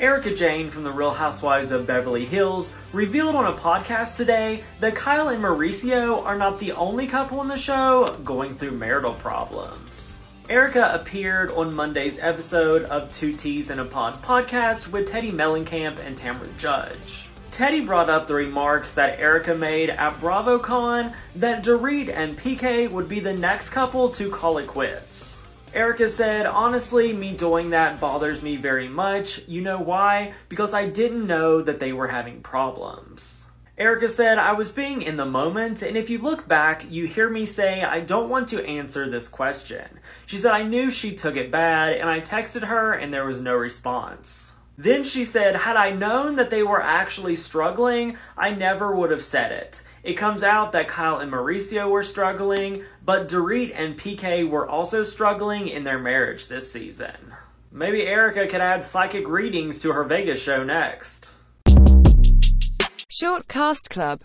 Erika Jayne from The Real Housewives of Beverly Hills revealed on a podcast today that Kyle and Mauricio are not the only couple in the show going through marital problems. Erika appeared on Monday's episode of Two T's and a Pod podcast with Teddi Mellencamp and Tamra Judge. Teddi brought up the remarks that Erika made at BravoCon that Dorit and PK would be the next couple to call it quits. Erika said, honestly, me doing that bothers me very much. You know why? Because I didn't know that they were having problems. Erika said, I was being in the moment, and if you look back, you hear me say, I don't want to answer this question. She said, I knew she took it bad, and I texted her, and there was no response. Then she said, Had I known that they were actually struggling, I never would have said it. It comes out that Kyle and Mauricio were struggling, but Dorit and PK were also struggling in their marriage this season. Maybe Erika could add psychic readings to her Vegas show next. Short Cast Club